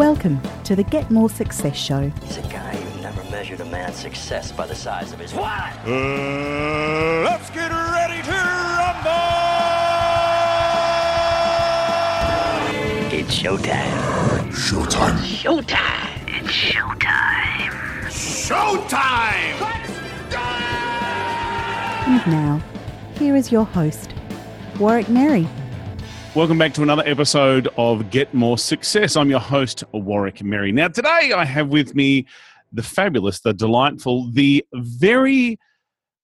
Welcome to the Get More Success Show. He's a guy who never measured a man's success by the size of his what? Uh, let's get ready to rumble! It's showtime. Showtime. Showtime. It's showtime. Showtime! And now, here is your host, Warwick Merry. Welcome back to another episode of Get More Success. I'm your host, Warwick Merry. Now, today I have with me the fabulous, the delightful, the very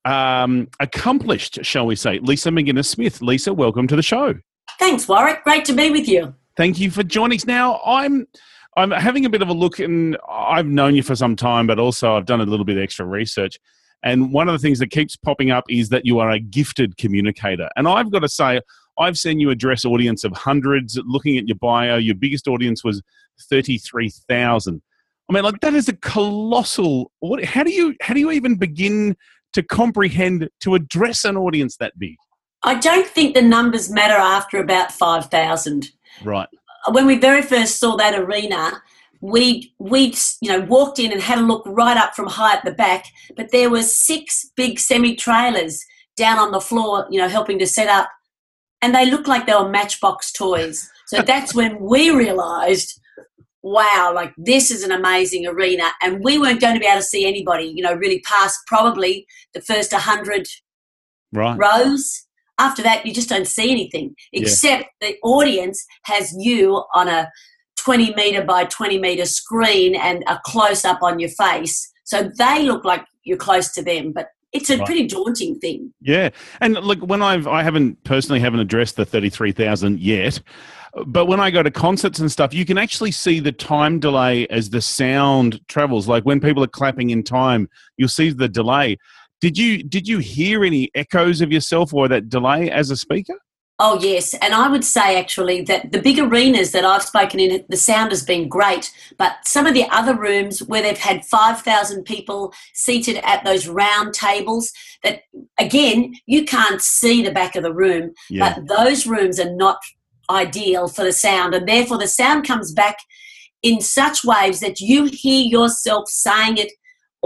um, accomplished, shall we say, Lisa McInnes Smith. Lisa, welcome to the show. Thanks, Warwick. Great to be with you. Thank you for joining us. Now, I'm I'm having a bit of a look, and I've known you for some time, but also I've done a little bit of extra research. And one of the things that keeps popping up is that you are a gifted communicator. And I've got to say, I've seen you address audience of hundreds. Looking at your bio, your biggest audience was thirty-three thousand. I mean, like that is a colossal. How do you how do you even begin to comprehend to address an audience that big? I don't think the numbers matter after about 5,000. Right. When we very first saw that arena, we we you know walked in and had a look right up from high at the back, but there was six big semi trailers down on the floor, you know, helping to set up, and they looked like they were Matchbox toys. So that's when we realised, wow, like this is an amazing arena, and we weren't going to be able to see anybody, you know, really past probably the first hundred Right. rows. After that, you just don't see anything except the audience has you on a 20 meter by 20 meter screen and a close up on your face. So they look like you're close to them, but it's a Right. pretty daunting thing. Yeah, and look, when I've I haven't personally haven't addressed the thirty three thousand yet, but when I go to concerts and stuff, you can actually see the time delay as the sound travels. Like when people are clapping in time, you'll see the delay. Did you did you hear any echoes of yourself or that delay as a speaker? Oh, yes. And I would say actually that the big arenas that I've spoken in, the sound has been great. But some of the other rooms where they've had 5,000 people seated at those round tables, that again, you can't see the back of the room, Yeah. but those rooms are not ideal for the sound. And therefore, the sound comes back in such waves that you hear yourself saying it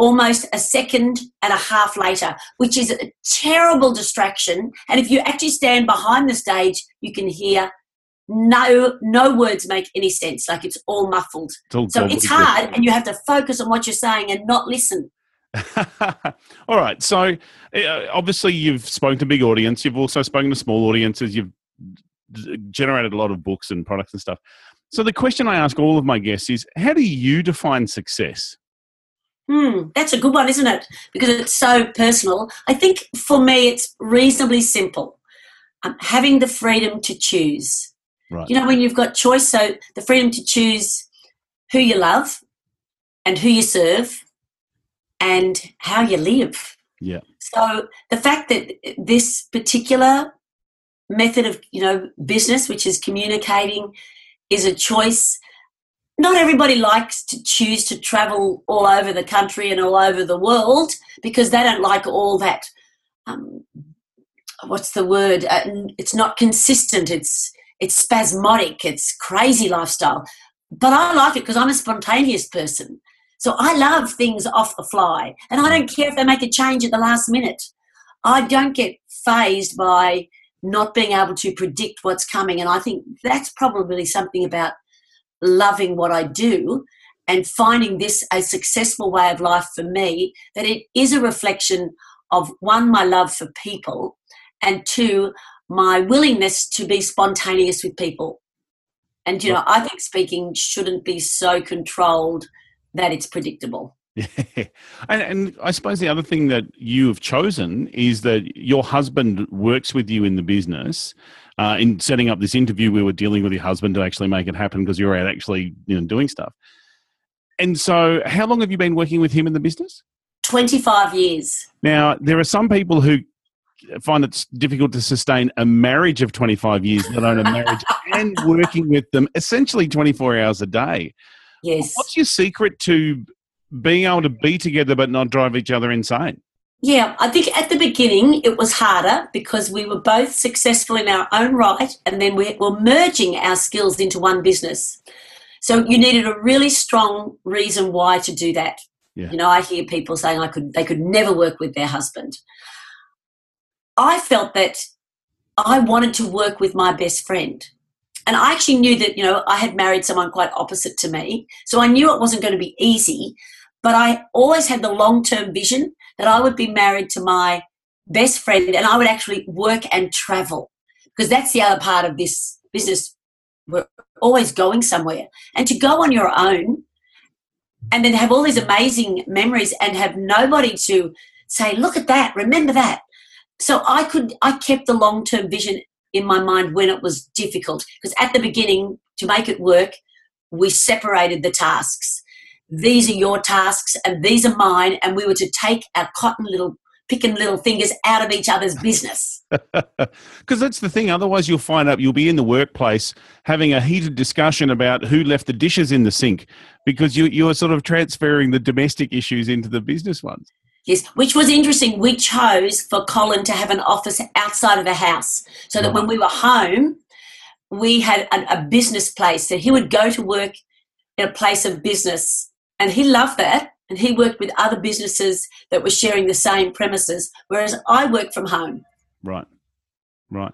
almost a second and a half later, which is a terrible distraction. And if you actually stand behind the stage, you can hear no no words make any sense. Like it's all muffled. It's all So it's hard, and you have to focus on what you're saying and not listen. All right. So uh, obviously you've spoken to big audience. You've also spoken to small audiences. You've generated a lot of books and products and stuff. So the question I ask all of my guests is, how do you define success? Hmm, that's a good one, isn't it? Because it's so personal. I think for me, it's reasonably simple. Um, having the freedom to choose. Right. You know, when you've got choice, so the freedom to choose who you love and who you serve and how you live. Yeah. So the fact that this particular method of, you know, business, which is communicating, is a choice. Not everybody likes to choose to travel all over the country and all over the world because they don't like all that. Um, what's the word? Uh, it's not consistent. It's it's spasmodic. It's crazy lifestyle. But I like it because I'm a spontaneous person. So I love things off the fly, and I don't care if they make a change at the last minute. I don't get fazed by not being able to predict what's coming, and I think that's probably something about loving what I do and finding this a successful way of life for me. That it is a reflection of one, my love for people, and two, my willingness to be spontaneous with people. And you know, I think speaking shouldn't be so controlled that it's predictable. Yeah. And, and I suppose the other thing that you have chosen is that your husband works with you in the business. Uh, in setting up this interview, we were dealing with your husband to actually make it happen because you were out actually you know, doing stuff. And so, how long have you been working with him in the business? 25 years. Now, there are some people who find it's difficult to sustain a marriage of 25 years, let alone a marriage, and working with them essentially 24 hours a day. Yes. What's your secret to being able to be together but not drive each other insane? Yeah, I think at the beginning it was harder because we were both successful in our own right and then we were merging our skills into one business. So you needed a really strong reason why to do that. Yeah. You know, I hear people saying I could they could never work with their husband. I felt that I wanted to work with my best friend. And I actually knew that, you know, I had married someone quite opposite to me. So I knew it wasn't going to be easy, but I always had the long term vision that I would be married to my best friend and I would actually work and travel because that's the other part of this business. We're always going somewhere. And to go on your own and then have all these amazing memories and have nobody to say, look at that, remember that. So I could, I kept the long term vision in my mind when it was difficult because at the beginning, to make it work, we separated the tasks. These are your tasks and these are mine, and we were to take our cotton little picking little fingers out of each other's business. Because that's the thing. Otherwise, you'll find out you'll be in the workplace having a heated discussion about who left the dishes in the sink because you, you're sort of transferring the domestic issues into the business ones. Yes, which was interesting. We chose for Colin to have an office outside of the house so that when we were home, we had a, a business place that he would go to work in a place of business. And he loved that and he worked with other businesses that were sharing the same premises, whereas I work from home. Right, right.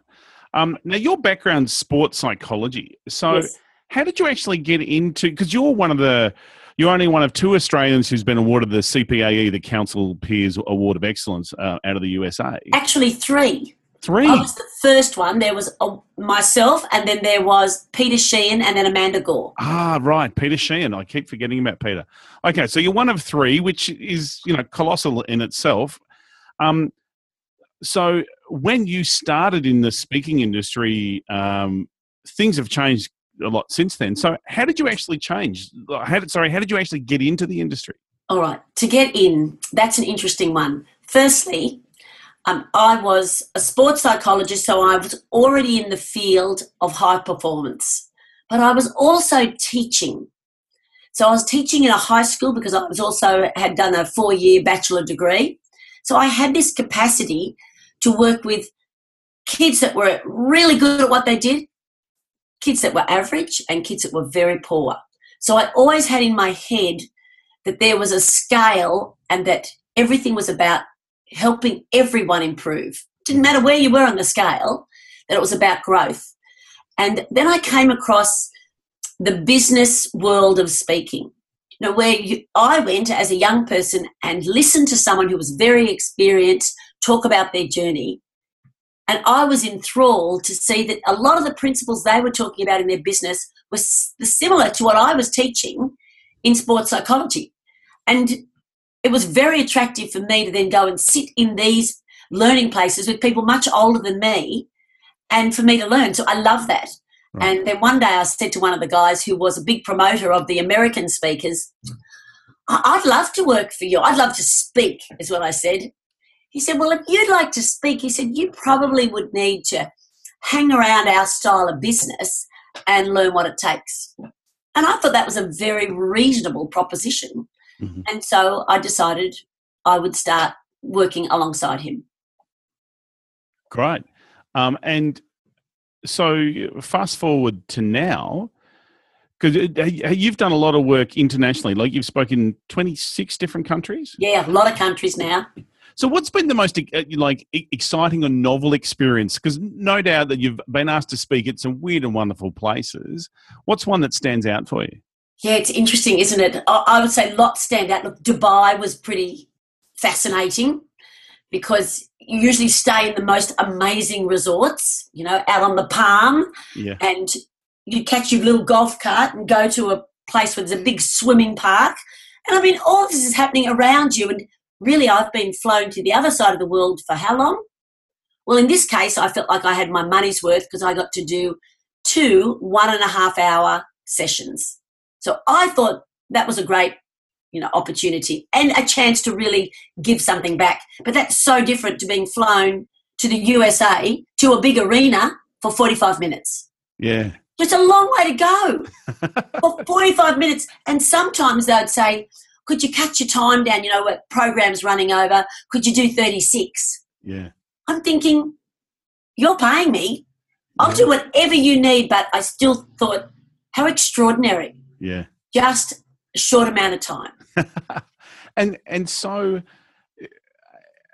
Um, now, your background's sports psychology. So, Yes. how did you actually get into? Because you're one of the, you're only one of two Australians who's been awarded the CPAE, the Council Peers Award of Excellence, uh, out of the USA. Actually, three. Three. I was the first one. There was uh, myself, and then there was Peter Sheahan, and then Amanda Gore. Ah, right, Peter Sheahan. I keep forgetting about Peter. Okay, so you're one of three, which is you know colossal in itself. Um, so when you started in the speaking industry, um, things have changed a lot since then. So how did you actually change? How did, sorry, how did you actually get into the industry? All right, to get in, that's an interesting one. Firstly, um, I was a sports psychologist, so I was already in the field of high performance, but I was also teaching. So I was teaching in a high school because I was also had done a four-year bachelor degree. So I had this capacity to work with kids that were really good at what they did, kids that were average, and kids that were very poor. So I always had in my head that there was a scale and that everything was about helping everyone improve. Didn't matter where you were on the scale, that it was about growth. And then I came across the business world of speaking. You know, where you, I went as a young person and listened to someone who was very experienced talk about their journey. And I was enthralled to see that a lot of the principles they were talking about in their business was similar to what I was teaching in sports psychology. And it was hmm. very attractive for me to then go and sit in these learning places with people much older than me and for me to learn. So I love that. Right. And then one day I said to one of the guys who was a big promoter of the American speakers, hmm. "I- I'd love to work for you. I'd love to speak, is what I said. He said, Well, if you'd like to speak, he said, you probably would need to hang around our style of business and learn what it takes. And I thought that was a very reasonable proposition. Mhm. And so I decided I would start working alongside him. Great. Um, and so fast forward to now, because you've done a lot of work internationally. Like you've spoken 26 different countries. Yeah, a lot of countries now. So what's been the most like exciting or novel experience? Because no doubt that you've been asked to speak at some weird and wonderful places. What's one that stands out for you? Yeah, it's interesting, isn't it? I, I would say lots stand out. Look, Dubai was pretty fascinating because you usually stay in the most amazing resorts, you know, out on the palm, Yeah. and you catch your little golf cart and go to a place where there's a big swimming park. And I mean, all of this is happening around you. And really, I've been flown to the other side of the world for how long? Well, in this case, I felt like I had my money's worth because I got to do two one and a half hour sessions. So I thought that was a great, you know, opportunity and a chance to really give something back. But that's so different to being flown to the USA to a big arena for 45 minutes. Yeah. It's a long way to go for 45 minutes. And sometimes they'd say, could you cut your time down? You know, what program's running over. Could you do 36? Yeah. I'm thinking, you're paying me. I'll Yeah. do whatever you need. But I still thought, how extraordinary. Yeah. just a short amount of time. and and so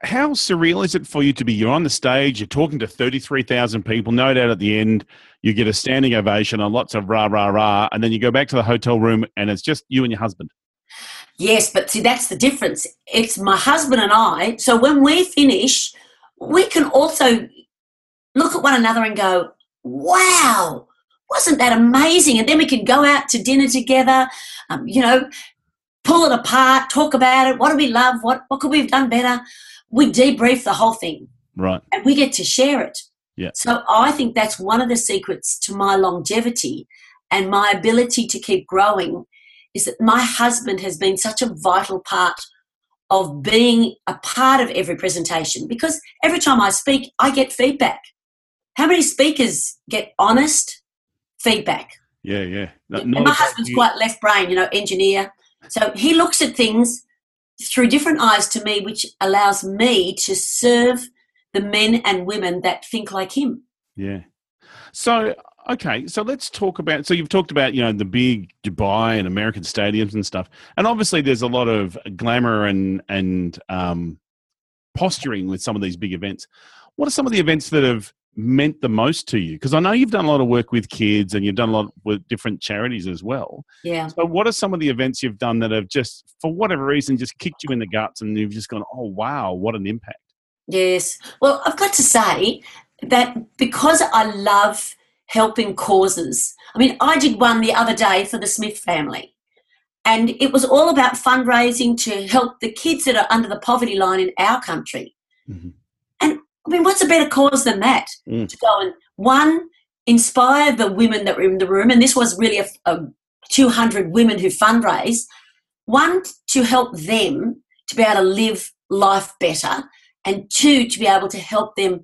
how surreal is it for you to be you're on the stage you're talking to 33,000 people no doubt at the end you get a standing ovation and lots of rah rah rah and then you go back to the hotel room and it's just you and your husband Yes, but see, that's the difference. It's my husband and I. So when we finish, we can also look at one another and go, wow, wasn't that amazing? And then we can go out to dinner together, um, you know, pull it apart, talk about it. What do we love? What, what could we have done better? We debrief the whole thing right and we get to share it. Yeah. So I think that's one of the secrets to my longevity and my ability to keep growing is that my husband has been such a vital part of being a part of every presentation because every time I speak, I get feedback. How many speakers get honest feedback? yeah yeah No- and my husband's you. quite left brain, you know, engineer. So he looks at things through different eyes to me, which allows me to serve the men and women that think like him. Yeah. So okay, so let's talk about. So you've talked about you know the big Dubai and American stadiums and stuff, and obviously there's a lot of glamour and and um, posturing with some of these big events. What are some of the events that have meant the most to you? Because I know you've done a lot of work with kids and you've done a lot with different charities as well. Yeah. So what are some of the events you've done that have just, for whatever reason, just kicked you in the guts and you've just gone, oh wow, what an impact. Yes. Well, I've got to say that because I love helping causes. I mean, I did one the other day for the Smith family, and it was all about fundraising to help the kids that are under the poverty line in our country. Mhm. I mean, what's a better cause than that? Mm. To go and one inspire the women that were in the room, and this was really a, a 200 women who fundraise. One to help them to be able to live life better, and two to be able to help them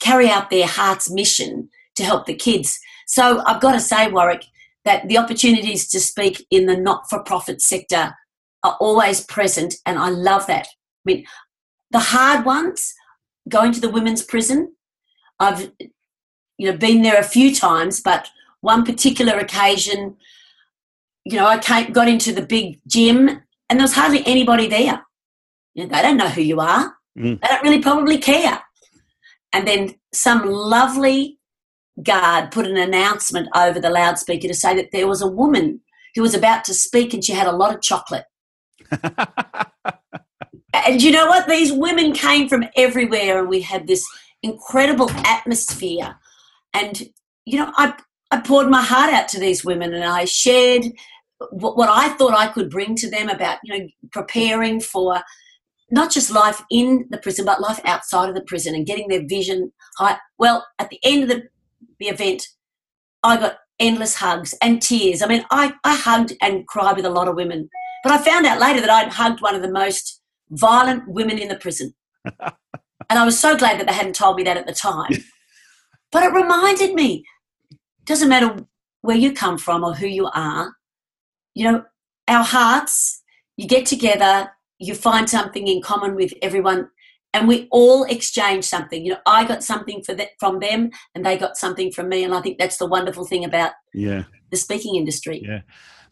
carry out their heart's mission to help the kids. So I've got to say, Warwick, that the opportunities to speak in the not-for-profit sector are always present, and I love that. I mean, the hard ones, going to the women's prison, I've you know been there a few times, but one particular occasion, you know, I came, got into the big gym, and there was hardly anybody there. You know, they don't know who you are. Mm. They don't really probably care. And then some lovely guard put an announcement over the loudspeaker to say that there was a woman who was about to speak and she had a lot of chocolate. And you know what? These women came from everywhere, and we had this incredible atmosphere. And you know, I I poured my heart out to these women, and I shared what, what I thought I could bring to them about you know preparing for not just life in the prison, but life outside of the prison, and getting their vision high. Well, at the end of the, the event, I got endless hugs and tears. I mean, I, I hugged and cried with a lot of women, but I found out later that I'd hugged one of the most violent women in the prison. and I was so glad that they hadn't told me that at the time. but it reminded me doesn't matter where you come from or who you are, you know, our hearts, you get together, you find something in common with everyone, and we all exchange something. You know, I got something for that from them, and they got something from me, and I think that's the wonderful thing about yeah. the speaking industry. Yeah.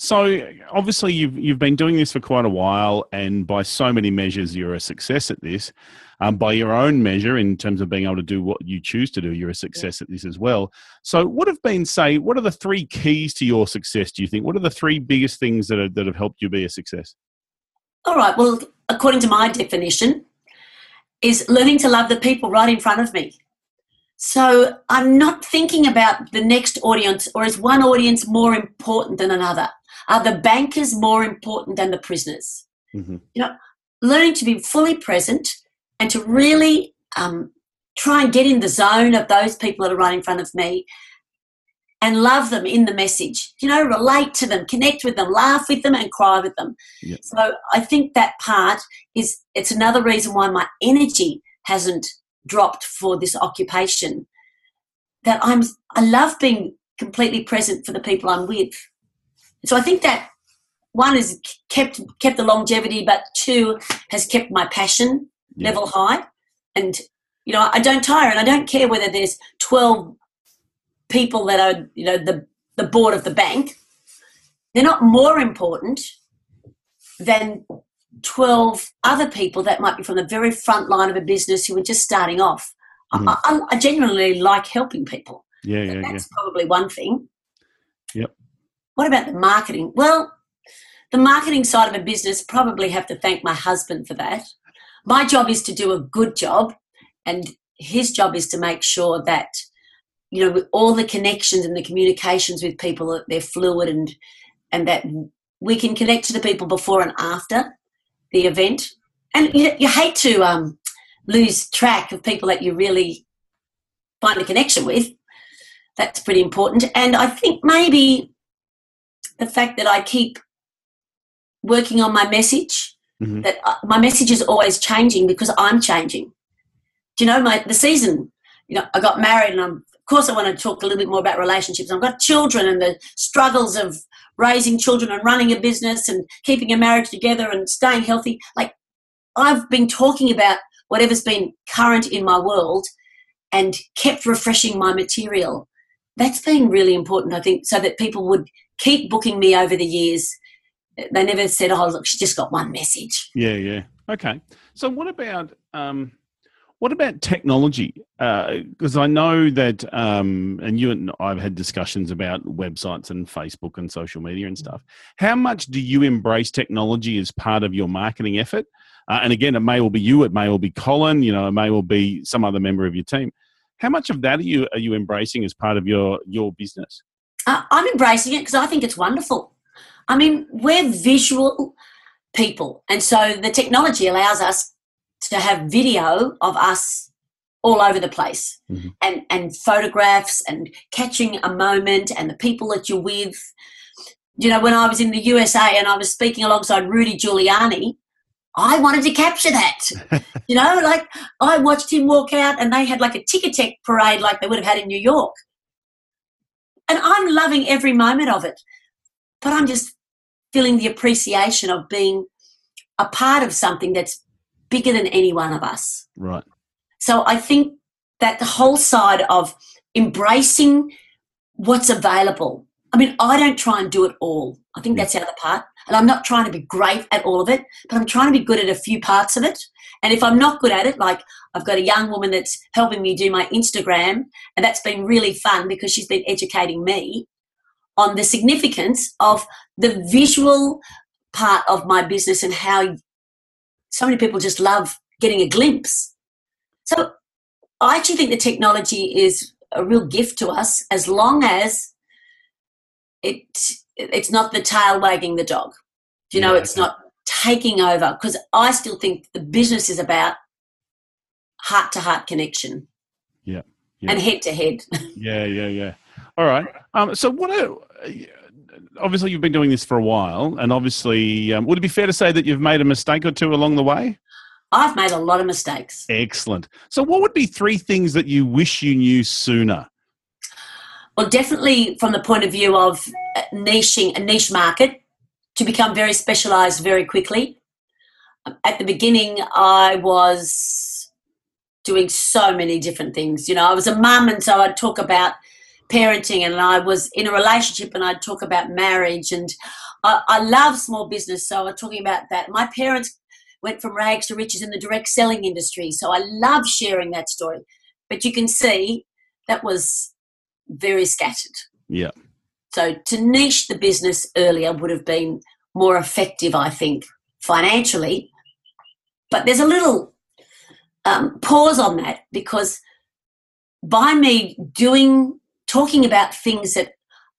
So obviously you've you've been doing this for quite a while, and by so many measures, you're a success at this. Um, by your own measure, in terms of being able to do what you choose to do, you're a success at this as well. So, what have been say? What are the three keys to your success? Do you think? What are the three biggest things that are, that have helped you be a success? All right. Well, according to my definition, is learning to love the people right in front of me. So I'm not thinking about the next audience or is one audience more important than another? Are the bankers more important than the prisoners? Mhm. You know, learning to be fully present and to really um, try and get in the zone of those people that are right in front of me and love them in the message. You know, relate to them, connect with them, laugh with them, and cry with them. Yeah. So I think that part is it's another reason why my energy hasn't dropped for this occupation. That I'm I love being completely present for the people I'm with. So I think that one has kept kept the longevity, but two has kept my passion Yeah. level high. And you know, I don't tire, and I don't care whether there's twelve people that are you know the the board of the bank. they're not more important than 12 other people that might be from the very front line of a business who are just starting off. Mhm. I, I, I genuinely like helping people. Yeah, yeah, yeah. That's probably one thing. Yep. What about the marketing? Well, the marketing side of a business probably have to thank my husband for that. My job is to do a good job, and his job is to make sure that you know with all the connections and the communications with people they're fluid and and that we can connect to the people before and after the event. And you, you hate to um, lose track of people that you really find a connection with. That's pretty important. And I think maybe the fact that I keep working on my message, Mhm. that uh, my message is always changing because I'm changing. Do you know, my the season, you know, I got married and I'm, of course I want to talk a little bit more about relationships. I've got children and the struggles of raising children and running a business and keeping a marriage together and staying healthy. Like I've been talking about whatever's been current in my world and kept refreshing my material. That's been really important, I think, so that people would keep booking me over the years. They never said, "Oh, look, she just got one message." Yeah, yeah. Okay. So what about um, what about technology? Because I know that, um, and you and I've had discussions about websites and Facebook and social media and stuff. How much do you embrace technology as part of your marketing effort? Uh, and again, it may well be you, it may well be Colin, you know, it may well be some other member of your team. How much of that are you are you embracing as part of your your business? Uh, I'm embracing it because I think it's wonderful. I mean, we're visual people, and so the technology allows us to have video of us all over the place, Mhm. and and photographs and catching a moment and the people that you're with. You know, when I was in the USA and I was speaking alongside Rudy Giuliani, I wanted to capture that. you know, like I watched him walk out, and they had like a ticker tech parade like they would have had in New York and I'm loving every moment of it. But I'm just feeling the appreciation of being a part of something that's bigger than any one of us. Right. So I think that the whole side of embracing what's available. I mean, I don't try and do it all. I think Yeah. that's the other part. And I'm not trying to be great at all of it, but I'm trying to be good at a few parts of it. And if I'm not good at it, like I've got a young woman that's helping me do my Instagram, and that's been really fun because she's been educating me on the significance of the visual part of my business and how so many people just love getting a glimpse. So I actually think the technology is a real gift to us as long as it it's not the tail wagging the dog. You know, Yeah, it's okay. not taking over because I still think the business is about heart to heart connection Yeah. Yeah. and head to head. Yeah, yeah, yeah. All right. Um, so, what are obviously you've been doing this for a while, and obviously, um, would it be fair to say that you've made a mistake or two along the way? I've made a lot of mistakes. Excellent. So, what would be three things that you wish you knew sooner? Well, definitely from the point of view of uh, niching a niche market to become very specialized very quickly. Um, at the beginning, I was doing so many different things. You know, I was a mum, and so I'd talk about parenting, and I was in a relationship, and I'd talk about marriage. And I, I love small business, so I'm talking about that. My parents went from rags to riches in the direct selling industry, so I love sharing that story. But you can see that was very scattered. Yeah. So to niche the business earlier would have been more effective, I think, financially. But there's a little um, pause on that because by me doing, talking about things that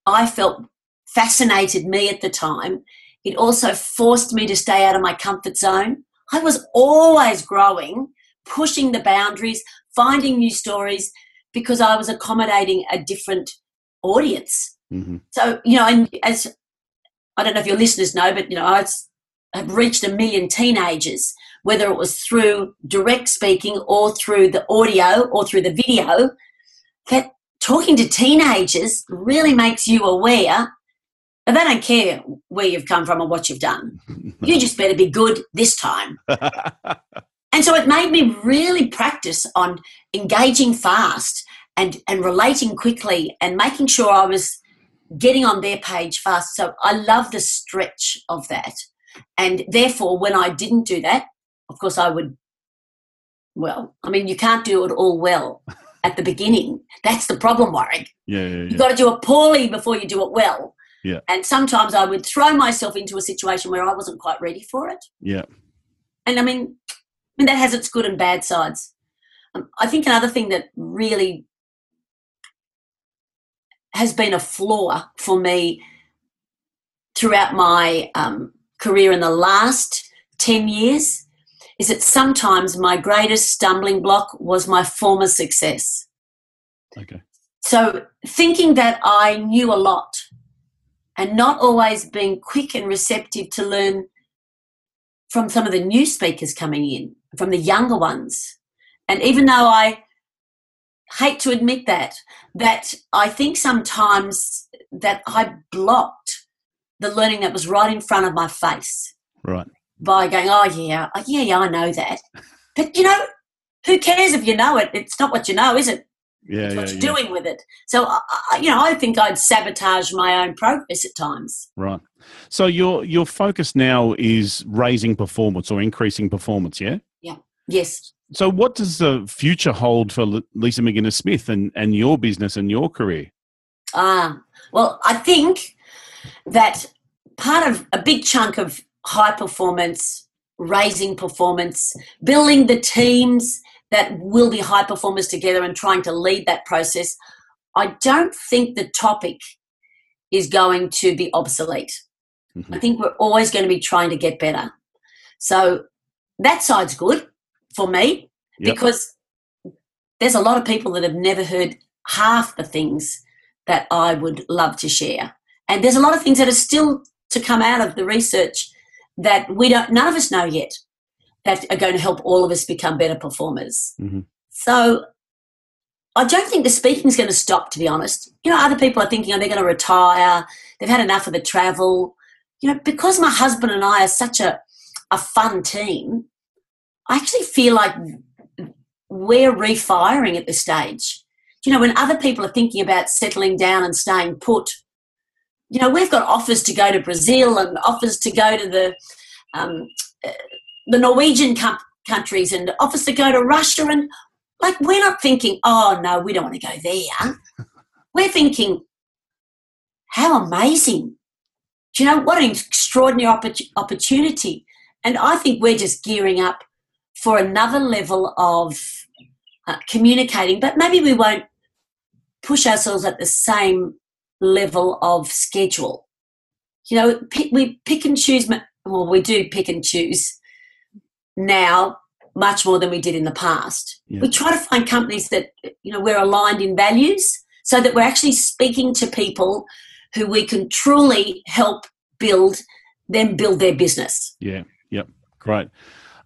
I felt fascinated me at the time, it also forced me to stay out of my comfort zone. I was always growing, pushing the boundaries, finding new stories because I was accommodating a different audience. Hmm So, you know, and as I don't know if your listeners know, but, you know, I have reached a million teenagers, whether it was through direct speaking or through the audio or through the video, that talking to teenagers really makes you aware that they don't care where you've come from or what you've done. You just better be good this time. And so it made me really practice on engaging fast and, and relating quickly and making sure I was getting on their page fast. So I love the stretch of that. And therefore, when I didn't do that, of course, I would, well, I mean, you can't do it all well at the beginning. That's the problem, Warwick. Yeah, yeah, You've got to do it poorly before you do it well. Yeah. And sometimes I would throw myself into a situation where I wasn't quite ready for it. yeah. And I mean, I mean that has its good and bad sides. Um, I think another thing that really has been a flaw for me throughout my um, career in the last 10 years is that sometimes my greatest stumbling block was my former success. Okay. So thinking that I knew a lot and not always being quick and receptive to learn from some of the new speakers coming in, from the younger ones. And even though I hate to admit that, that I think sometimes that I blocked the learning that was right in front of my face Right. by going, oh yeah, uh, yeah, yeah, I know that. But you know, who cares if you know it? It's not what you know, is it? Yeah, It's yeah, what you're yeah. doing with it. So, you know, I think I'd sabotage my own progress at times. Right. So your your focus now is raising performance or increasing performance, yeah? yeah? Yes. So what does the future hold for Lisa McInnes Smith and, and your business and your career? Ah, well, I think that part of a big chunk of high performance, raising performance, building the teams that will be high performers together and trying to lead that process, I don't think the topic is going to be obsolete. Mhm. I think we're always going to be trying to get better. So that side's good for me Yep. because there's a lot of people that have never heard half the things that I would love to share. And there's a lot of things that are still to come out of the research that we don't none of us know yet that are going to help all of us become better performers. Mhm. So I don't think the speaking's going to stop, to be honest. You know, other people are thinking, oh, they're going to retire. They've had enough of the travel. You know, because my husband and I are such a, a fun team, I actually feel like we're refiring at this stage. You know, when other people are thinking about settling down and staying put, you know, we've got offers to go to Brazil and offers to go to the um, uh, the Norwegian com- countries and offers to go to Russia and like we're not thinking, oh no, we don't want to go there. we're thinking, how amazing! Do you know what an extraordinary oppor- opportunity? And I think we're just gearing up for another level of uh, communicating, but maybe we won't push ourselves at the same level of schedule. You know, we pick and choose. Well, we do pick and choose now much more than we did in the past. Yeah. We try to find companies that you know we're aligned in values, so that we're actually speaking to people who we can truly help build them build their business. Yeah. Yep. Great.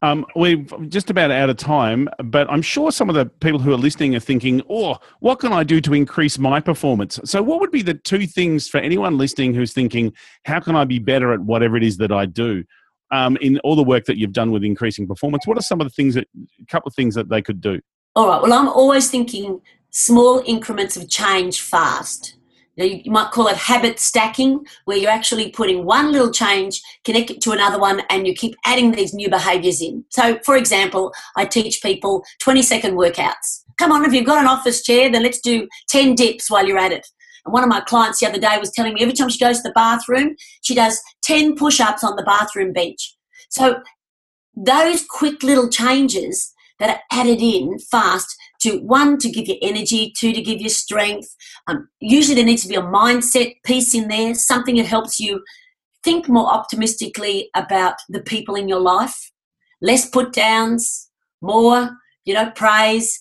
Um, we're just about out of time, but I'm sure some of the people who are listening are thinking, oh, what can I do to increase my performance? So, what would be the two things for anyone listening who's thinking, how can I be better at whatever it is that I do? Um, in all the work that you've done with increasing performance, what are some of the things that, a couple of things that they could do? All right. Well, I'm always thinking small increments of change fast. You, might call it habit stacking, where you're actually putting one little change, connect it to another one, and you keep adding these new behaviors in. So, for example, I teach people 20 second workouts. Come on, if you've got an office chair, then let's do 10 dips while you're at it. And one of my clients the other day was telling me every time she goes to the bathroom, she does 10 push ups on the bathroom bench. So, those quick little changes that are added in fast to one to give you energy, two to give you strength. Um, usually, there needs to be a mindset piece in there, something that helps you think more optimistically about the people in your life. Less put downs, more, you know, praise.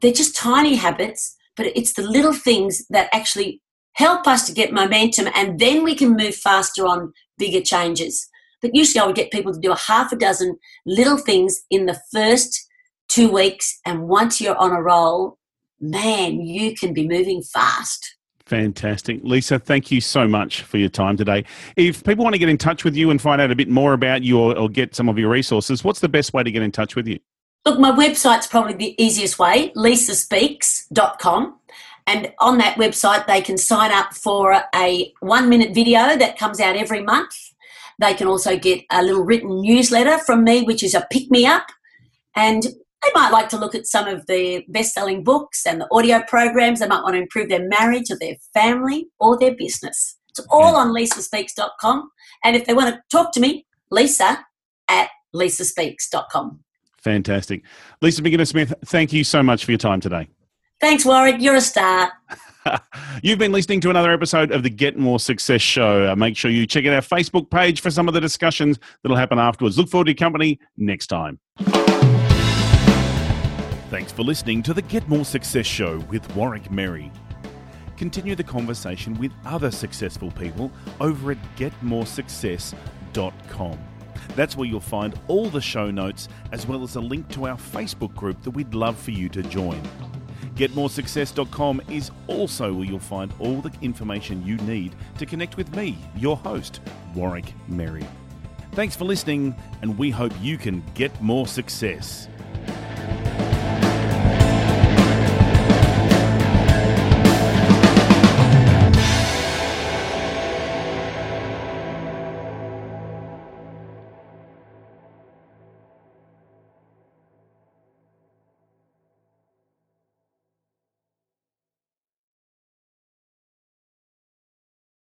They're just tiny habits, but it's the little things that actually help us to get momentum, and then we can move faster on bigger changes. But usually, I would get people to do a half a dozen little things in the first two weeks, and once you're on a roll, man, you can be moving fast. Fantastic. Lisa, thank you so much for your time today. If people want to get in touch with you and find out a bit more about you or, or get some of your resources, what's the best way to get in touch with you? Look, my website's probably the easiest way, lisaspeaks.com. And on that website, they can sign up for a one minute video that comes out every month. They can also get a little written newsletter from me, which is a pick me up. And they might like to look at some of the best selling books and the audio programs. They might want to improve their marriage or their family or their business. It's all on lisaspeaks.com. And if they want to talk to me, lisa at lisaspeaks.com. Fantastic. Lisa McInnes Smith, thank you so much for your time today. Thanks, Warwick. You're a star. You've been listening to another episode of the Get More Success Show. Uh, make sure you check out our Facebook page for some of the discussions that'll happen afterwards. Look forward to your company next time. Thanks for listening to the Get More Success Show with Warwick Merry. Continue the conversation with other successful people over at getmoresuccess.com. That's where you'll find all the show notes as well as a link to our Facebook group that we'd love for you to join. GetMoreSuccess.com is also where you'll find all the information you need to connect with me, your host, Warwick Merry. Thanks for listening, and we hope you can get more success.